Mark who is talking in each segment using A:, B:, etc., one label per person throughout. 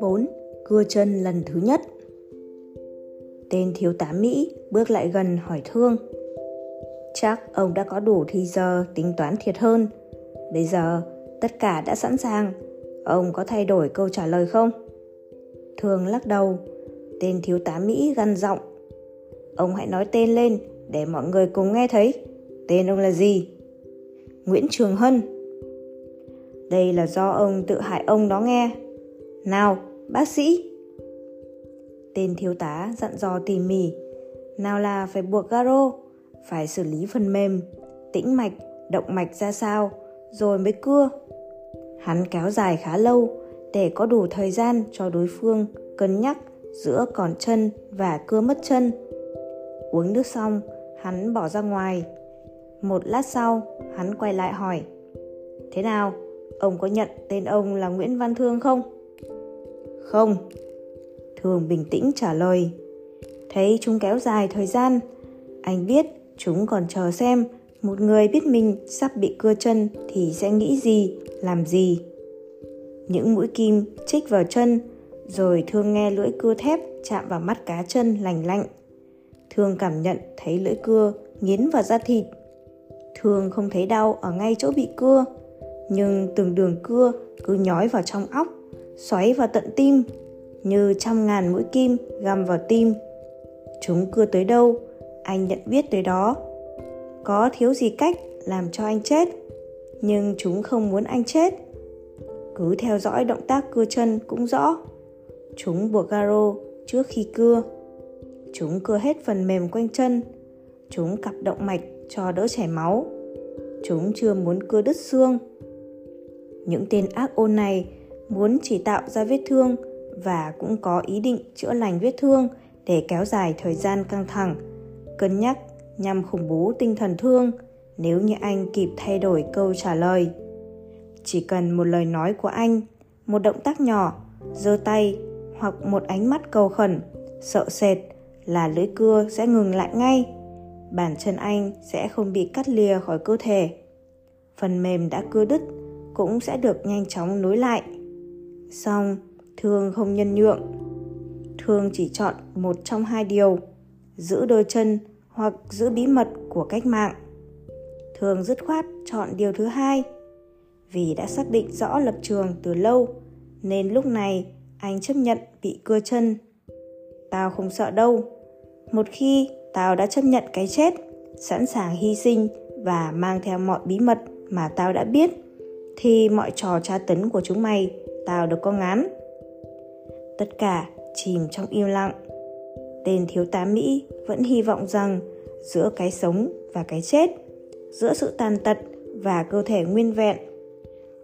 A: 4. Cưa chân lần thứ nhất Tên thiếu tá Mỹ bước lại gần hỏi Thương Chắc ông đã có đủ thì giờ tính toán thiệt hơn Bây giờ, tất cả đã sẵn sàng Ông có thay đổi câu trả lời không? Thương lắc đầu Tên thiếu tá Mỹ gằn giọng Ông hãy nói tên lên để mọi người cùng nghe thấy Tên ông là gì? Nguyễn Trường Hân. Đây là do ông tự hại ông đó nghe. Nào, bác sĩ. Tên thiếu tá dặn dò tỉ mỉ. Nào là phải buộc garo Phải xử lý phần mềm Tĩnh mạch, động mạch ra sao Rồi mới cưa. Hắn kéo dài khá lâu Để có đủ thời gian cho đối phương Cân nhắc giữa còn chân và cưa mất chân. Uống nước xong hắn bỏ ra ngoài. Một lát sau hắn quay lại hỏi, thế nào? Ông có nhận tên ông là nguyễn văn thương không? Không. Thường bình tĩnh trả lời, thấy chúng kéo dài thời gian, anh biết chúng còn chờ xem một người biết mình sắp bị cưa chân thì sẽ nghĩ gì, làm gì. Những mũi kim chích vào chân, rồi thương nghe lưỡi cưa thép chạm vào mắt cá chân lành lạnh. Thương cảm nhận thấy lưỡi cưa nghiến vào da thịt thương không thấy đau ở ngay chỗ bị cưa. Nhưng từng đường cưa cứ nhói vào trong óc, xoáy vào tận tim, như trăm ngàn mũi kim găm vào tim. Chúng cưa tới đâu, anh nhận biết tới đó. Có thiếu gì cách làm cho anh chết, nhưng chúng không muốn anh chết. Cứ theo dõi động tác cưa chân cũng rõ, chúng buộc garo trước khi cưa. Chúng cưa hết phần mềm quanh chân, chúng cặp động mạch cho đỡ chảy máu. Chúng chưa muốn cưa đứt xương. Những tên ác ôn này muốn chỉ tạo ra vết thương và cũng có ý định chữa lành vết thương để kéo dài thời gian căng thẳng, cân nhắc nhằm khủng bố tinh thần thương nếu như anh kịp thay đổi câu trả lời. Chỉ cần một lời nói của anh, một động tác nhỏ, giơ tay hoặc một ánh mắt cầu khẩn, sợ sệt là lưỡi cưa sẽ ngừng lại ngay bàn chân anh sẽ không bị cắt lìa khỏi cơ thể. Phần mềm đã cưa đứt cũng sẽ được nhanh chóng nối lại. Xong thương không nhân nhượng. Thương chỉ chọn một trong hai điều, giữ đôi chân hoặc giữ bí mật của cách mạng. Thường dứt khoát chọn điều thứ hai. Vì đã xác định rõ lập trường từ lâu, nên lúc này anh chấp nhận bị cưa chân. Tao không sợ đâu. Một khi tao đã chấp nhận cái chết, sẵn sàng hy sinh và mang theo mọi bí mật mà tao đã biết. Thì mọi trò tra tấn của chúng mày, tao được có ngán. Tất cả chìm trong im lặng. Tên thiếu tá mỹ vẫn hy vọng rằng giữa cái sống và cái chết, giữa sự tàn tật và cơ thể nguyên vẹn,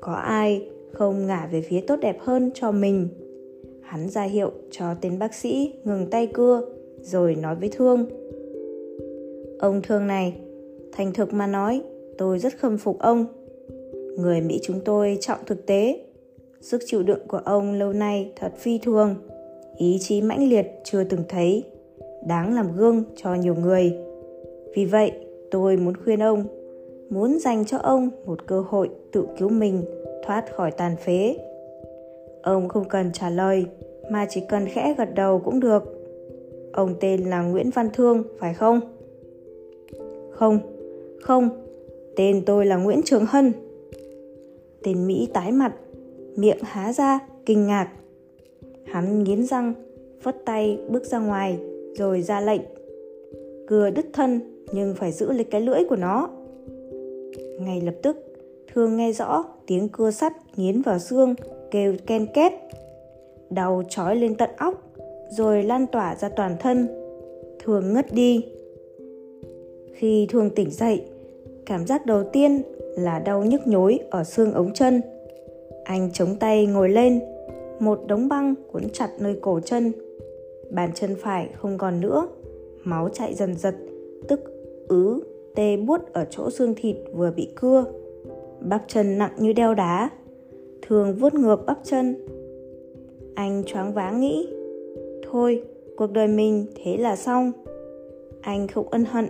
A: có ai không ngả về phía tốt đẹp hơn cho mình? Hắn ra hiệu cho tên bác sĩ ngừng tay cưa, rồi nói với thương ông thương này, thành thực mà nói, tôi rất khâm phục ông. Người mỹ chúng tôi trọng thực tế, sức chịu đựng của ông lâu nay thật phi thường, ý chí mãnh liệt chưa từng thấy, đáng làm gương cho nhiều người. Vì vậy, tôi muốn khuyên ông, muốn dành cho ông một cơ hội tự cứu mình, thoát khỏi tàn phế. Ông không cần trả lời, mà chỉ cần khẽ gật đầu cũng được. Ông tên là nguyễn văn thương, phải không? Không. Không. Tên tôi là nguyễn trường hân. Tên mỹ tái mặt, miệng há ra, kinh ngạc. Hắn nghiến răng, phất tay bước ra ngoài, rồi ra lệnh. Cưa đứt thân, nhưng phải giữ lấy cái lưỡi của nó. Ngay lập tức, thương nghe rõ tiếng cưa sắt nghiến vào xương, kêu ken két. Đau trói lên tận óc, rồi lan tỏa ra toàn thân. Thường ngất đi khi thường tỉnh dậy, cảm giác đầu tiên là đau nhức nhối ở xương ống chân. Anh chống tay ngồi lên, một đống băng cuốn chặt nơi cổ chân. Bàn chân phải không còn nữa, máu chạy dần dật tức ứ, tê buốt ở chỗ xương thịt vừa bị cưa. Bắp chân nặng như đeo đá, thường vuốt ngược bắp chân. Anh choáng váng nghĩ, thôi, cuộc đời mình thế là xong. Anh không ân hận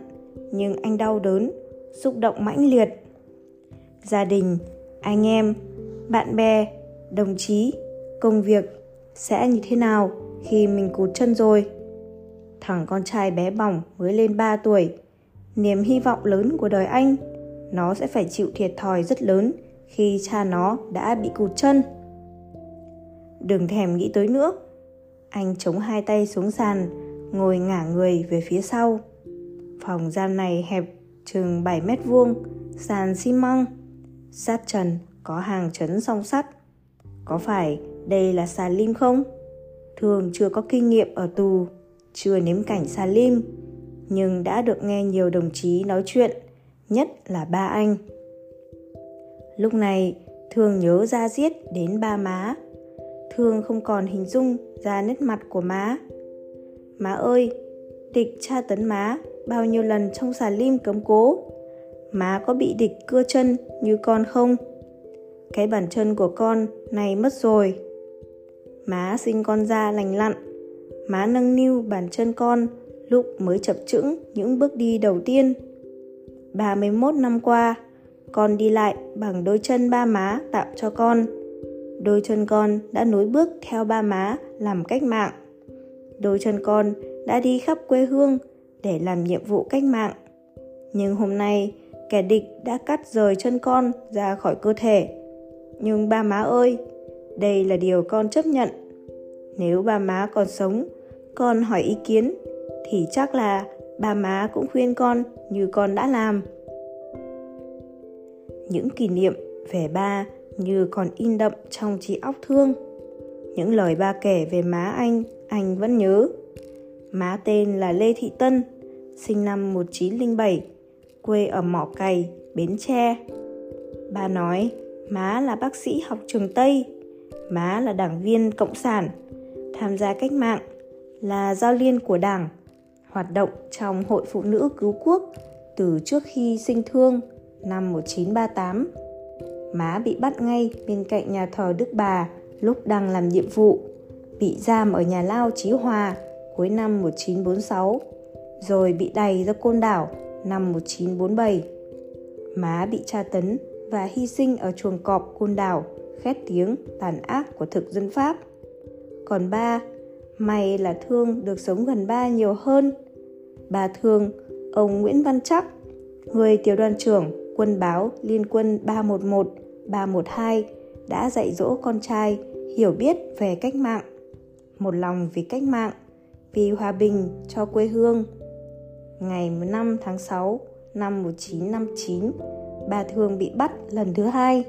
A: nhưng anh đau đớn, xúc động mãnh liệt. Gia đình, anh em, bạn bè, đồng chí, công việc sẽ như thế nào khi mình cụt chân rồi? Thằng con trai bé bỏng mới lên 3 tuổi, niềm hy vọng lớn của đời anh, nó sẽ phải chịu thiệt thòi rất lớn khi cha nó đã bị cụt chân. Đừng thèm nghĩ tới nữa. Anh chống hai tay xuống sàn, ngồi ngả người về phía sau phòng gian này hẹp chừng 7 mét vuông, sàn xi măng, sát trần, có hàng chấn song sắt. Có phải đây là xà lim không? Thường chưa có kinh nghiệm ở tù, chưa nếm cảnh xà lim, nhưng đã được nghe nhiều đồng chí nói chuyện, nhất là ba anh. Lúc này thường nhớ ra giết đến ba má. Thương không còn hình dung ra nét mặt của má. Má ơi địch tra tấn má bao nhiêu lần trong xà lim cấm cố? Má có bị địch cưa chân như con không? Cái bàn chân của con này mất rồi. Má sinh con ra lành lặn. Má nâng niu bàn chân con lúc mới chập chững những bước đi đầu tiên. 31 năm qua, con đi lại bằng đôi chân ba má tạo cho con. Đôi chân con đã nối bước theo ba má làm cách mạng. Đôi chân con đã đi khắp quê hương để làm nhiệm vụ cách mạng. Nhưng hôm nay, kẻ địch đã cắt rời chân con ra khỏi cơ thể. Nhưng ba má ơi, đây là điều con chấp nhận. Nếu ba má còn sống, con hỏi ý kiến, thì chắc là ba má cũng khuyên con như con đã làm. Những kỷ niệm về ba như còn in đậm trong trí óc thương. Những lời ba kể về má anh anh vẫn nhớ má tên là lê thị tân sinh năm 1907 quê ở mỏ cày bến tre ba nói má là bác sĩ học trường tây má là đảng viên cộng sản tham gia cách mạng là giao liên của đảng hoạt động trong Hội Phụ nữ Cứu Quốc từ trước khi sinh thương năm 1938. Má bị bắt ngay bên cạnh nhà thờ Đức Bà lúc đang làm nhiệm vụ, bị giam ở nhà lao Chí Hòa cuối năm 1946, rồi bị đày ra Côn Đảo năm 1947. Má bị tra tấn và hy sinh ở chuồng cọp Côn Đảo khét tiếng tàn ác của thực dân Pháp. Còn ba May là Thương được sống gần ba nhiều hơn. Bà Thương, ông Nguyễn Văn Chắc, người tiểu đoàn trưởng quân báo Liên quân 311, 312 đã dạy dỗ con trai hiểu biết về cách mạng. Một lòng vì cách mạng, vì hòa bình cho quê hương. Ngày 5 tháng 6 năm 1959, bà Thương bị bắt lần thứ hai.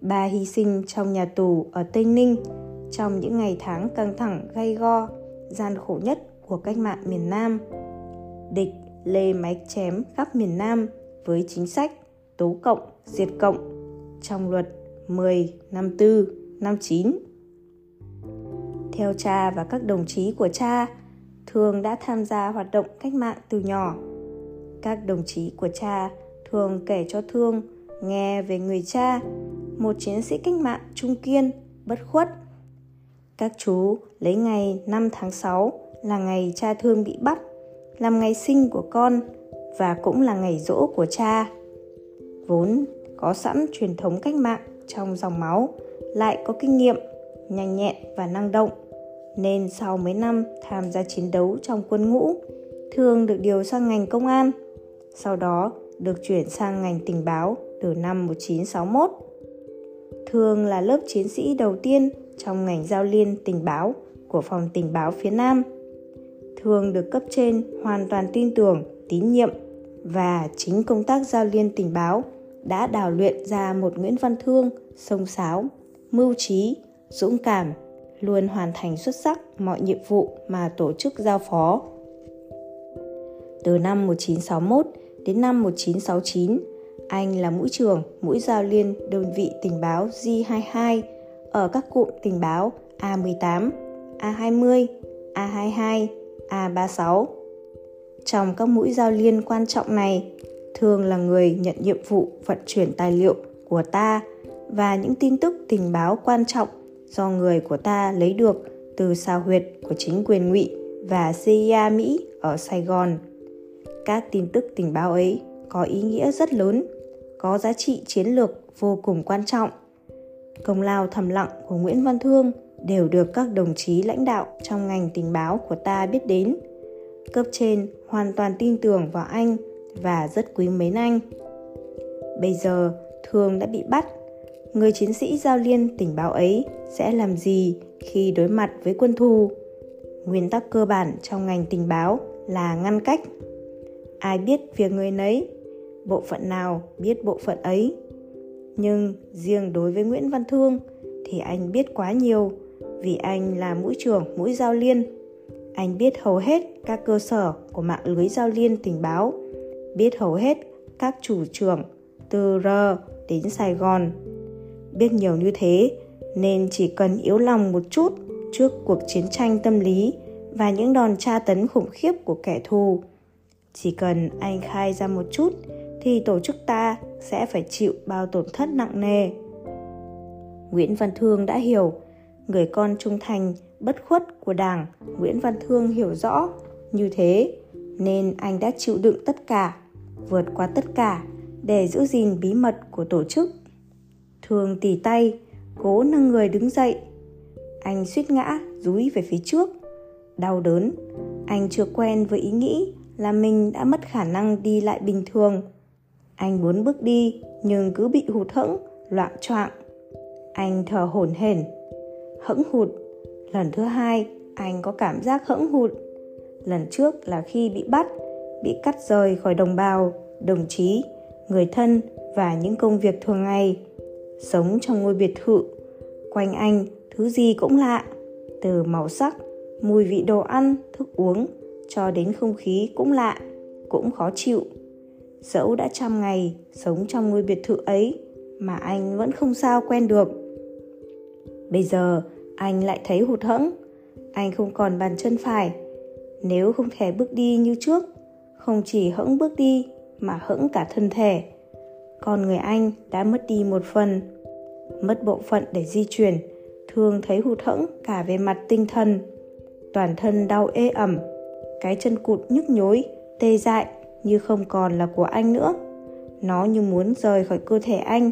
A: Bà hy sinh trong nhà tù ở Tây Ninh trong những ngày tháng căng thẳng gay go, gian khổ nhất của cách mạng miền Nam. Địch lê máy chém khắp miền Nam với chính sách tố cộng, diệt cộng trong luật 10 năm 4 năm 9. Theo cha và các đồng chí của cha, thường đã tham gia hoạt động cách mạng từ nhỏ. Các đồng chí của cha thường kể cho Thương nghe về người cha, một chiến sĩ cách mạng trung kiên, bất khuất, các chú lấy ngày 5 tháng 6 là ngày cha thương bị bắt, làm ngày sinh của con và cũng là ngày rỗ của cha. Vốn có sẵn truyền thống cách mạng trong dòng máu, lại có kinh nghiệm, nhanh nhẹn và năng động, nên sau mấy năm tham gia chiến đấu trong quân ngũ, thường được điều sang ngành công an, sau đó được chuyển sang ngành tình báo từ năm 1961. Thường là lớp chiến sĩ đầu tiên trong ngành giao liên tình báo của phòng tình báo phía Nam thường được cấp trên hoàn toàn tin tưởng, tín nhiệm và chính công tác giao liên tình báo đã đào luyện ra một Nguyễn Văn Thương sông sáo, mưu trí, dũng cảm, luôn hoàn thành xuất sắc mọi nhiệm vụ mà tổ chức giao phó. Từ năm 1961 đến năm 1969, anh là mũi trưởng mũi giao liên đơn vị tình báo G22 ở các cụm tình báo A18, A20, A22, A36. Trong các mũi giao liên quan trọng này, thường là người nhận nhiệm vụ vận chuyển tài liệu của ta và những tin tức tình báo quan trọng do người của ta lấy được từ sao huyệt của chính quyền ngụy và CIA Mỹ ở Sài Gòn. Các tin tức tình báo ấy có ý nghĩa rất lớn, có giá trị chiến lược vô cùng quan trọng. Công lao thầm lặng của Nguyễn Văn Thương đều được các đồng chí lãnh đạo trong ngành tình báo của ta biết đến. Cấp trên hoàn toàn tin tưởng vào anh và rất quý mến anh. Bây giờ Thương đã bị bắt, người chiến sĩ giao liên tình báo ấy sẽ làm gì khi đối mặt với quân thù? Nguyên tắc cơ bản trong ngành tình báo là ngăn cách. Ai biết việc người nấy, bộ phận nào biết bộ phận ấy. Nhưng riêng đối với Nguyễn Văn Thương thì anh biết quá nhiều vì anh là mũi trưởng mũi giao liên. Anh biết hầu hết các cơ sở của mạng lưới giao liên tình báo, biết hầu hết các chủ trưởng từ R đến Sài Gòn. Biết nhiều như thế nên chỉ cần yếu lòng một chút trước cuộc chiến tranh tâm lý và những đòn tra tấn khủng khiếp của kẻ thù. Chỉ cần anh khai ra một chút thì tổ chức ta sẽ phải chịu bao tổn thất nặng nề. Nguyễn Văn Thương đã hiểu, người con trung thành, bất khuất của Đảng, Nguyễn Văn Thương hiểu rõ như thế nên anh đã chịu đựng tất cả, vượt qua tất cả để giữ gìn bí mật của tổ chức thường tỉ tay, cố nâng người đứng dậy. Anh suýt ngã, rúi về phía trước. Đau đớn, anh chưa quen với ý nghĩ là mình đã mất khả năng đi lại bình thường. Anh muốn bước đi nhưng cứ bị hụt hẫng, loạn choạng. Anh thở hổn hển, hẫng hụt. Lần thứ hai, anh có cảm giác hẫng hụt. Lần trước là khi bị bắt, bị cắt rời khỏi đồng bào, đồng chí, người thân và những công việc thường ngày. Sống trong ngôi biệt thự, quanh anh thứ gì cũng lạ, từ màu sắc, mùi vị đồ ăn, thức uống cho đến không khí cũng lạ, cũng khó chịu. Dẫu đã trăm ngày sống trong ngôi biệt thự ấy mà anh vẫn không sao quen được. Bây giờ anh lại thấy hụt hẫng, anh không còn bàn chân phải. Nếu không thể bước đi như trước, không chỉ hẫng bước đi mà hẫng cả thân thể. Con người anh đã mất đi một phần, mất bộ phận để di chuyển, thường thấy hụt hẫng cả về mặt tinh thần. Toàn thân đau ê ẩm, cái chân cụt nhức nhối, tê dại như không còn là của anh nữa. Nó như muốn rời khỏi cơ thể anh.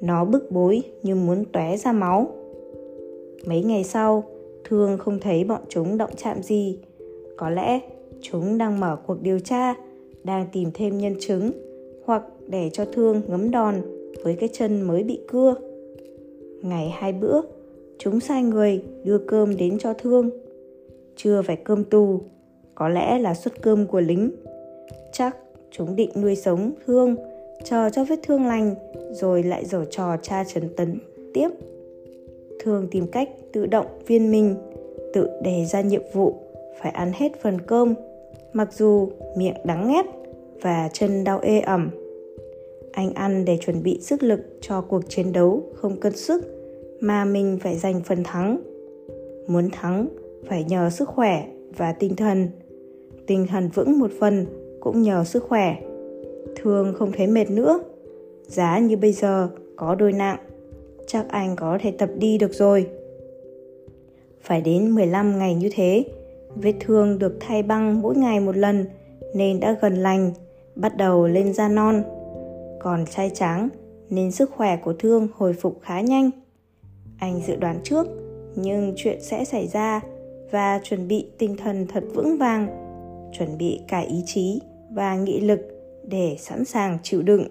A: Nó bức bối như muốn tóe ra máu. Mấy ngày sau, Thương không thấy bọn chúng động chạm gì. Có lẽ chúng đang mở cuộc điều tra, đang tìm thêm nhân chứng hoặc để cho Thương ngấm đòn với cái chân mới bị cưa. Ngày hai bữa, chúng sai người đưa cơm đến cho Thương. Chưa phải cơm tù, có lẽ là suất cơm của lính. Chắc chúng định nuôi sống Thương, chờ cho vết thương lành rồi lại giở trò tra trấn tấn tiếp. Thương tìm cách tự động viên mình, tự đề ra nhiệm vụ phải ăn hết phần cơm, mặc dù miệng đắng ngắt và chân đau ê ẩm. Anh ăn để chuẩn bị sức lực cho cuộc chiến đấu không cân sức mà mình phải giành phần thắng. Muốn thắng phải nhờ sức khỏe và tinh thần. Tinh thần vững một phần cũng nhờ sức khỏe. Thường không thấy mệt nữa. Giá như bây giờ có đôi nặng, chắc anh có thể tập đi được rồi. Phải đến 15 ngày như thế, vết thương được thay băng mỗi ngày một lần nên đã gần lành, bắt đầu lên da non. Còn trai tráng nên sức khỏe của thương hồi phục khá nhanh. Anh dự đoán trước, nhưng chuyện sẽ xảy ra và chuẩn bị tinh thần thật vững vàng, chuẩn bị cả ý chí và nghị lực để sẵn sàng chịu đựng